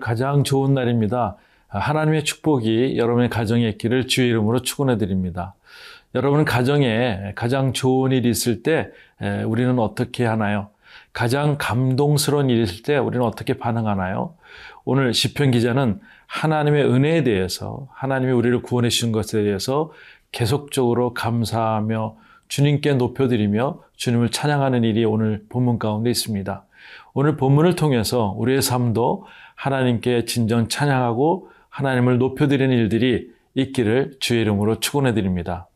가장 좋은 날입니다. 하나님의 축복이 여러분의 가정에 있기를 주의 이름으로 축원해 드립니다. 여러분 가정에 가장 좋은 일이 있을 때 우리는 어떻게 하나요? 가장 감동스러운 일이 있을 때 우리는 어떻게 반응하나요? 오늘 시편 기자는 하나님의 은혜에 대해서 하나님이 우리를 구원해 주신 것에 대해서 계속적으로 감사하며 주님께 높여드리며 주님을 찬양하는 일이 오늘 본문 가운데 있습니다. 오늘 본문을 통해서 우리의 삶도 하나님께 진정 찬양하고 하나님을 높여드리는 일들이 있기를 주의 이름으로 축원해 드립니다.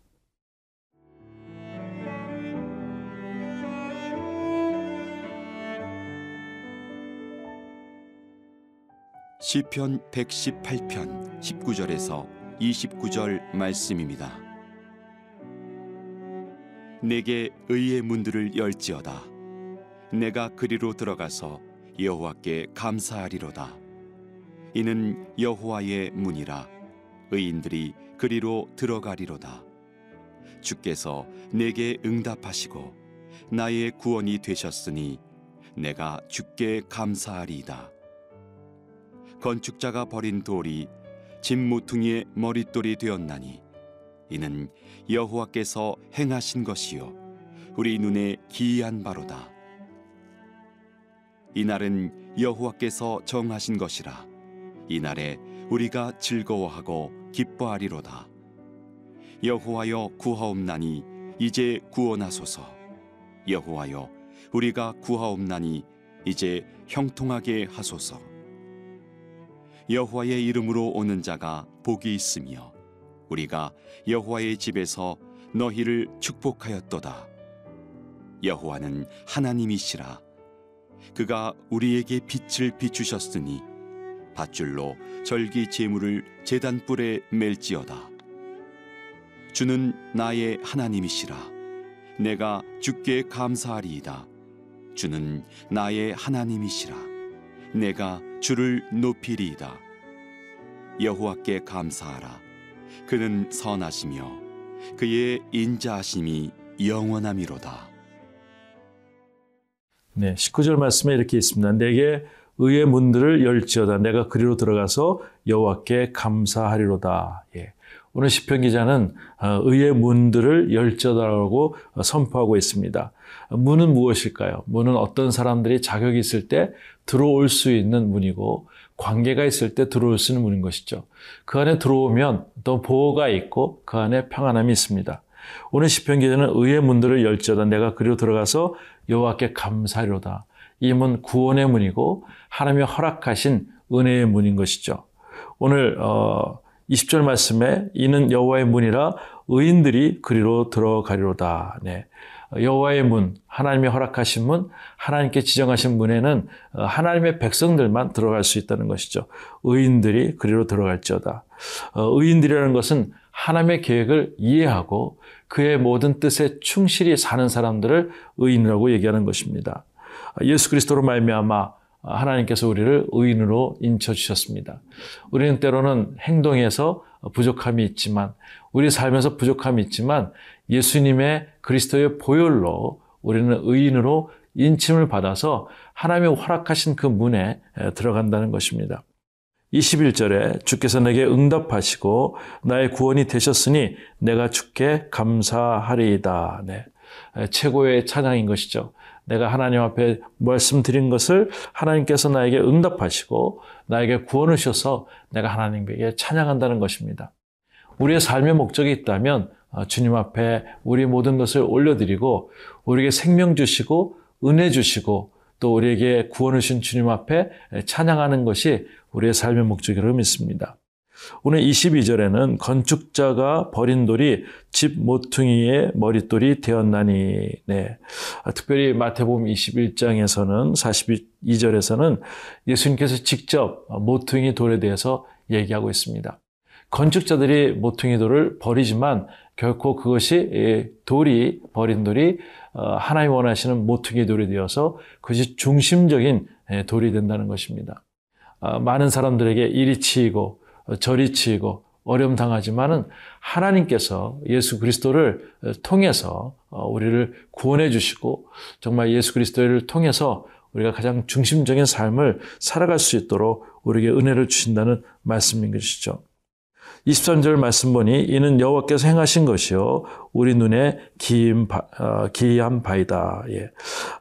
시편 118편 19절에서 29절 말씀입니다. 내게 의의 문들을 열지어다. 내가 그리로 들어가서 여호와께 감사하리로다. 이는 여호와의 문이라 의인들이 그리로 들어가리로다. 주께서 내게 응답하시고 나의 구원이 되셨으니 내가 주께 감사하리이다. 건축자가 버린 돌이 진모퉁이의 머릿돌이 되었나니 이는 여호와께서 행하신 것이요 우리 눈에 기이한 바로다. 이날은 여호와께서 정하신 것이라 이날에 우리가 즐거워하고 기뻐하리로다. 여호와여 구하옵나니 이제 구원하소서. 여호와여 우리가 구하옵나니 이제 형통하게 하소서. 여호와의 이름으로 오는 자가 복이 있으며 우리가 여호와의 집에서 너희를 축복하였도다. 여호와는 하나님이시라. 그가 우리에게 빛을 비추셨으니 밧줄로 절기 제물을 제단 뿔에 멜지어다. 주는 나의 하나님이시라. 내가 주께 감사하리이다. 주는 나의 하나님이시라. 내가 주를 높이리이다. 여호와께 감사하라. 그는 선하시며 그의 인자하심이 영원함이로다. 네, 19절 말씀에 이렇게 있습니다. 내게 의의 문들을 열지어다. 내가 그리로 들어가서 여호와께 감사하리로다. 예. 오늘 시편 기자는 어, 의의 문들을 열지어다라고 선포하고 있습니다. 문은 무엇일까요? 문은 어떤 사람들이 자격이 있을 때 들어올 수 있는 문이고 관계가 있을 때 들어올 수 있는 문인 것이죠. 그 안에 들어오면 또 보호가 있고 그 안에 평안함이 있습니다. 오늘 시편 기자는 의의 문들을 열지어다. 내가 그리로 들어가서 여호와께 감사하리로다. 이 문 구원의 문이고 하나님이 허락하신 은혜의 문인 것이죠. 오늘 어 20절 말씀에 이는 여호와의 문이라 의인들이 그리로 들어가리로다. 네. 여호와의 문, 하나님이 허락하신 문, 하나님께 지정하신 문에는 어, 하나님의 백성들만 들어갈 수 있다는 것이죠. 의인들이 그리로 들어갈지어다. 어, 의인들이라는 것은 하나님의 계획을 이해하고 그의 모든 뜻에 충실히 사는 사람들을 의인이라고 얘기하는 것입니다. 예수 그리스도로 말미암아 하나님께서 우리를 의인으로 인쳐 주셨습니다. 우리는 때로는 행동에서 부족함이 있지만 우리 삶에서 부족함이 있지만 예수님의 그리스도의 보혈로 우리는 의인으로 인침을 받아서 하나님의 허락하신 그 문에 들어간다는 것입니다. 21절에 주께서 내게 응답하시고 나의 구원이 되셨으니 내가 주께 감사하리이다. 네. 최고의 찬양인 것이죠. 내가 하나님 앞에 말씀드린 것을 하나님께서 나에게 응답하시고 나에게 구원을 주셔서 내가 하나님에게 찬양한다는 것입니다. 우리의 삶의 목적이 있다면 어, 주님 앞에 우리 모든 것을 올려드리고 우리에게 생명 주시고 은혜 주시고 또 우리에게 구원을 주신 주님 앞에 찬양하는 것이 우리의 삶의 목적이라고 믿습니다. 오늘 22절에는 건축자가 버린 돌이 집 모퉁이의 머릿돌이 되었나니, 네. 특별히 마태복음 21장에서는 42절에서는 예수님께서 직접 모퉁이 돌에 대해서 얘기하고 있습니다. 건축자들이 모퉁이 돌을 버리지만 결코 그것이 돌이 버린 돌이 어, 하나님 원하시는 모퉁이 돌이 되어서 그것이 중심적인 돌이 된다는 것입니다. 아, 많은 사람들에게 이리 치이고 저리 치이고 어려움 당하지만은 하나님께서 예수 그리스도를 통해서 어, 우리를 구원해 주시고 정말 예수 그리스도를 통해서 우리가 가장 중심적인 삶을 살아갈 수 있도록 우리에게 은혜를 주신다는 말씀인 것이죠. 23절 말씀 보니 이는 여호와께서 행하신 것이요 우리 눈에 기인 바, 어, 기이한 바이다. 예.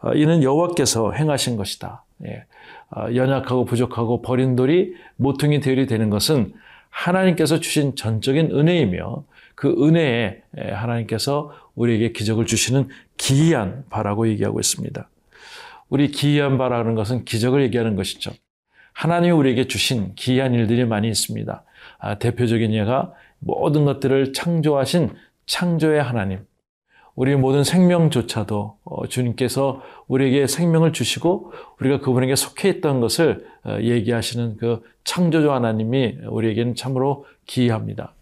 어, 이는 여호와께서 행하신 것이다. 예. 어, 연약하고 부족하고 버린 돌이 모퉁이 되리 되는 것은 하나님께서 주신 전적인 은혜이며 그 은혜에 하나님께서 우리에게 기적을 주시는 기이한 바라고 얘기하고 있습니다. 우리 기이한 바라는 것은 기적을 얘기하는 것이죠. 하나님이 우리에게 주신 기이한 일들이 많이 있습니다. 아, 대표적인 예가 모든 것들을 창조하신 창조의 하나님. 우리 모든 생명조차도 어, 주님께서 우리에게 생명을 주시고 우리가 그분에게 속해 있던 것을 어, 얘기하시는 그 창조주 하나님이 우리에게는 참으로 기이합니다.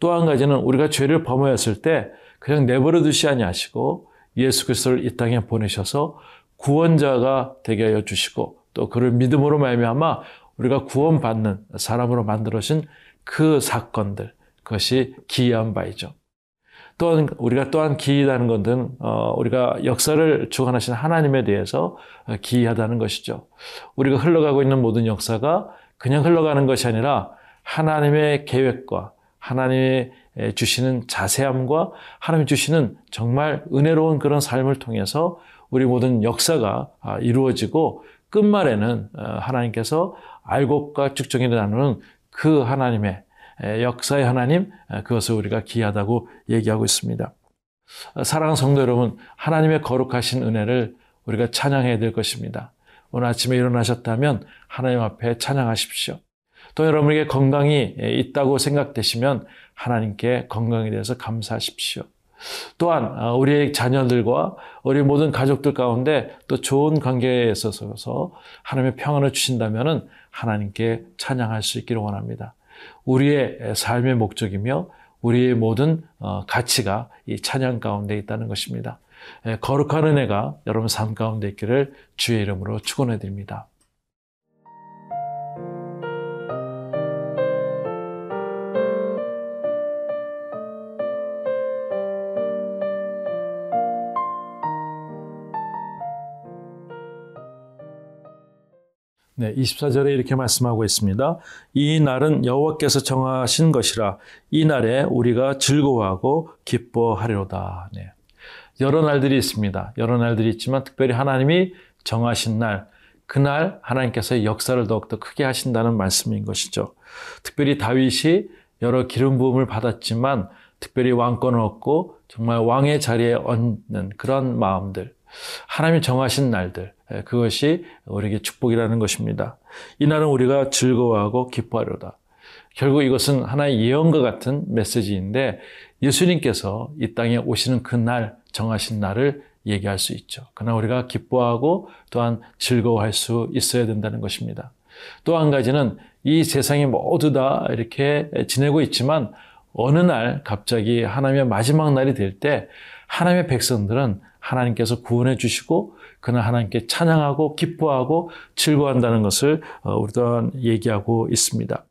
또 한 가지는 우리가 죄를 범하였을 때 그냥 내버려 두시 아니하시고 예수 그리스도를 이 땅에 보내셔서 구원자가 되게 하여 주시고 또 그를 믿음으로 말미암아 우리가 구원받는 사람으로 만들어진 그 사건들 그것이 기이한 바이죠. 또한 우리가 또한 기이하다는 것은 어, 우리가 역사를 주관하신 하나님에 대해서 기이하다는 것이죠. 우리가 흘러가고 있는 모든 역사가 그냥 흘러가는 것이 아니라 하나님의 계획과 하나님의 주시는 자세함과 하나님 주시는 정말 은혜로운 그런 삶을 통해서 우리 모든 역사가 아, 이루어지고 끝말에는 어, 하나님께서 알곡과 쭉정이 나누는 그 하나님의 역사의 하나님 그것을 우리가 기하다고 얘기하고 있습니다. 어, 사랑하는 성도 여러분, 하나님의 거룩하신 은혜를 우리가 찬양해야 될 것입니다. 오늘 아침에 일어나셨다면 하나님 앞에 찬양하십시오. 또 여러분에게 건강이 있다고 생각되시면 하나님께 건강에 대해서 감사하십시오. 또한 어, 우리의 자녀들과 우리 모든 가족들 가운데 또 좋은 관계에 있어서 하나님의 평안을 주신다면 하나님께 찬양할 수 있기를 원합니다. 우리의 삶의 목적이며 우리의 모든 어, 가치가 이 찬양 가운데 있다는 것입니다. 거룩한 은혜가 여러분 삶 가운데 있기를 주의 이름으로 축원해 드립니다. 네, 24절에 이렇게 말씀하고 있습니다. 이 날은 여호와께서 정하신 것이라 이 날에 우리가 즐거워하고 기뻐하리로다. 네. 여러 날들이 있습니다. 여러 날들이 있지만 특별히 하나님이 정하신 날, 그날 하나님께서 역사를 더욱더 크게 하신다는 말씀인 것이죠. 특별히 다윗이 여러 기름 부음을 받았지만 특별히 왕권을 얻고 정말 왕의 자리에 얹는 그런 마음들, 하나님이 정하신 날들, 예, 그것이 우리에게 축복이라는 것입니다. 이날은 우리가 즐거워하고 기뻐하려다. 결국 이것은 하나의 예언과 같은 메시지인데 예수님께서 이 땅에 오시는 그 날, 정하신 날을 얘기할 수 있죠. 그러나 우리가 기뻐하고 또한 즐거워할 수 있어야 된다는 것입니다. 또 한 가지는 이 세상이 모두 다 이렇게 지내고 있지만 어느 날 갑자기 하나님의 마지막 날이 될 때 하나님의 백성들은 하나님께서 구원해 주시고 그날 하나님께 찬양하고 기뻐하고 즐거워한다는 것을 어, 우리 또한 얘기하고 있습니다.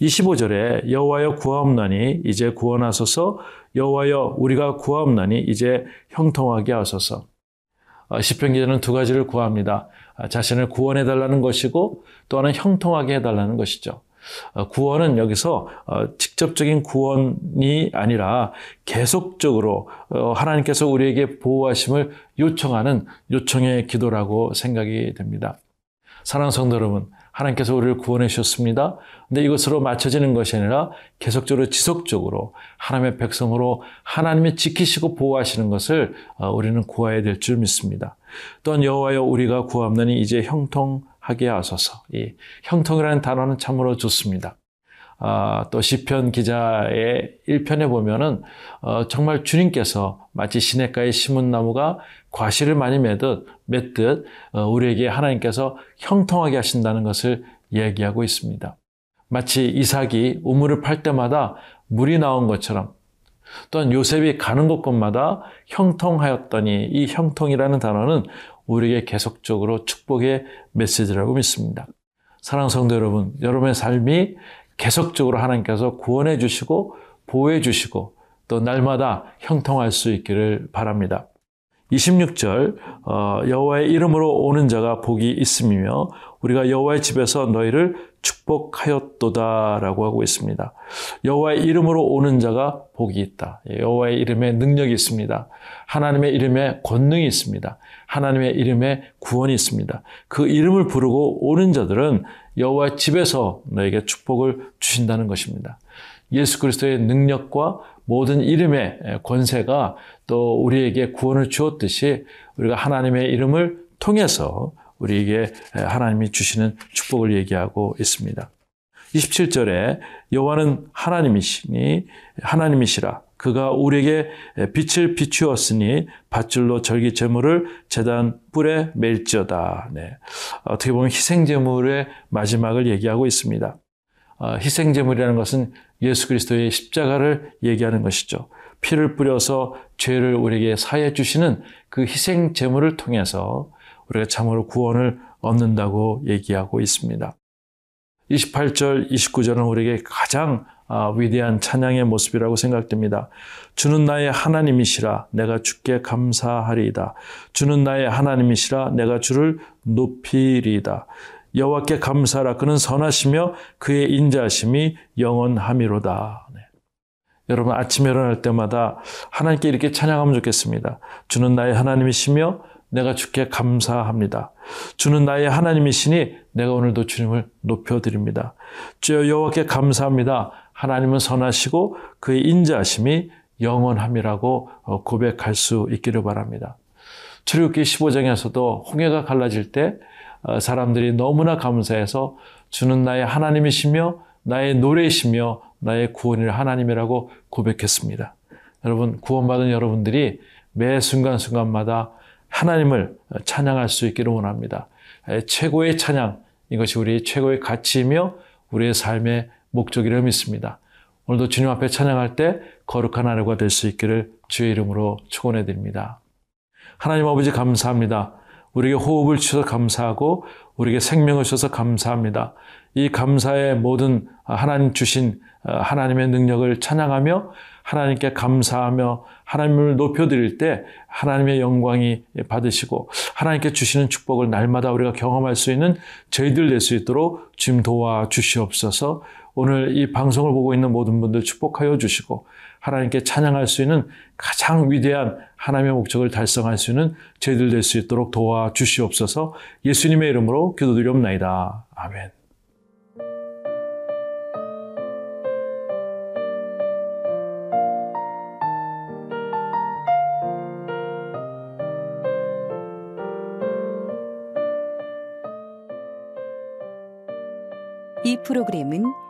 25절에 여호와여 구하옵나니 이제 구원하소서 여호와여 우리가 구하옵나니 이제 형통하게 하소서. 어, 시편 기자는 두 가지를 구합니다. 아, 자신을 구원해 달라는 것이고 또 하나는 형통하게 해 달라는 것이죠. 어, 구원은 여기서 어, 직접적인 구원이 아니라 계속적으로 어, 하나님께서 우리에게 보호하심을 요청하는 요청의 기도라고 생각이 됩니다. 사랑하는 성도 여러분, 하나님께서 우리를 구원해 주셨습니다. 근데 이것으로 맞춰지는 것이 아니라 계속적으로 지속적으로 하나님의 백성으로 하나님이 지키시고 보호하시는 것을 우리는 구해야 될 줄 믿습니다. 또한 여호와여 우리가 구함나니 이제 형통 하게 하소서. 이 형통이라는 단어는 참으로 좋습니다. 아, 또 시편 기자의 1편에 보면은 어, 정말 주님께서 마치 시냇가에 심은 나무가 과실을 많이 맺듯, 맺듯 어, 우리에게 하나님께서 형통하게 하신다는 것을 얘기하고 있습니다. 마치 이삭이 우물을 팔 때마다 물이 나온 것처럼 또한 요셉이 가는 곳곳마다 형통하였더니 이 형통이라는 단어는 우리에게 계속적으로 축복의 메시지라고 믿습니다. 사랑하는 성도 여러분, 여러분의 삶이 계속적으로 하나님께서 구원해 주시고 보호해 주시고 또 날마다 형통할 수 있기를 바랍니다. 26절 어, 여호와의 이름으로 오는 자가 복이 있음이며 우리가 여호와의 집에서 너희를 축복하였도다라고 하고 있습니다. 여호와의 이름으로 오는 자가 복이 있다. 예, 여호와의 이름에 능력이 있습니다. 하나님의 이름에 권능이 있습니다. 하나님의 이름에 구원이 있습니다. 그 이름을 부르고 오는 자들은 여호와의 집에서 너에게 축복을 주신다는 것입니다. 예수 그리스도의 능력과 모든 이름의 권세가 또 우리에게 구원을 주었듯이 우리가 하나님의 이름을 통해서 우리에게 하나님이 주시는 축복을 얘기하고 있습니다. 27절에 여호와는 하나님이시니 하나님이시라 그가 우리에게 빛을 비추었으니 밧줄로 절기 제물을 제단 뿔에 맬지어다. 네. 어떻게 보면 희생 제물의 마지막을 얘기하고 있습니다. 어, 희생 제물이라는 것은 예수 그리스도의 십자가를 얘기하는 것이죠. 피를 뿌려서 죄를 우리에게 사해 주시는 그 희생 제물을 통해서 우리가 참으로 구원을 얻는다고 얘기하고 있습니다. 28절, 29절은 우리에게 가장 아, 위대한 찬양의 모습이라고 생각됩니다. 주는 나의 하나님이시라 내가 주께 감사하리이다. 주는 나의 하나님이시라 내가 주를 높이리이다. 여호와께 감사하라 그는 선하시며 그의 인자하심이 영원함이로다. 네. 여러분 아침에 일어날 때마다 하나님께 이렇게 찬양하면 좋겠습니다. 주는 나의 하나님이시며 내가 주께 감사합니다. 주는 나의 하나님이시니 내가 오늘도 주님을 높여드립니다. 주여 여호와께 감사합니다. 하나님은 선하시고 그의 인자하심이 영원함이라고 어, 고백할 수 있기를 바랍니다. 출애굽기 15장에서도 홍해가 갈라질 때 어, 사람들이 너무나 감사해서 주는 나의 하나님이시며 나의 노래이시며 나의 구원일 하나님이라고 고백했습니다. 여러분 구원받은 여러분들이 매 순간순간마다 하나님을 찬양할 수 있기를 원합니다. 최고의 찬양, 이것이 우리의 최고의 가치이며 우리의 삶의 목적이라 믿습니다. 오늘도 주님 앞에 찬양할 때 거룩한 하루가 될 수 있기를 주의 이름으로 축원해 드립니다. 하나님 아버지 감사합니다. 우리에게 호흡을 주셔서 감사하고 우리에게 생명을 주셔서 감사합니다. 이 감사의 모든 하나님 주신 하나님의 능력을 찬양하며 하나님께 감사하며 하나님을 높여드릴 때 하나님의 영광이 받으시고 하나님께 주시는 축복을 날마다 우리가 경험할 수 있는 저희들 될 수 있도록 주님 도와 주시옵소서 오늘 이 방송을 보고 있는 모든 분들 축복하여 주시고 하나님께 찬양할 수 있는 가장 위대한 하나님의 목적을 달성할 수 있는 저희들 될 수 있도록 도와 주시옵소서 예수님의 이름으로 기도드리옵나이다. 아멘. 이 프로그램은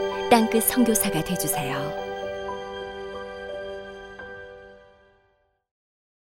땅끝 선교사가 되주세요.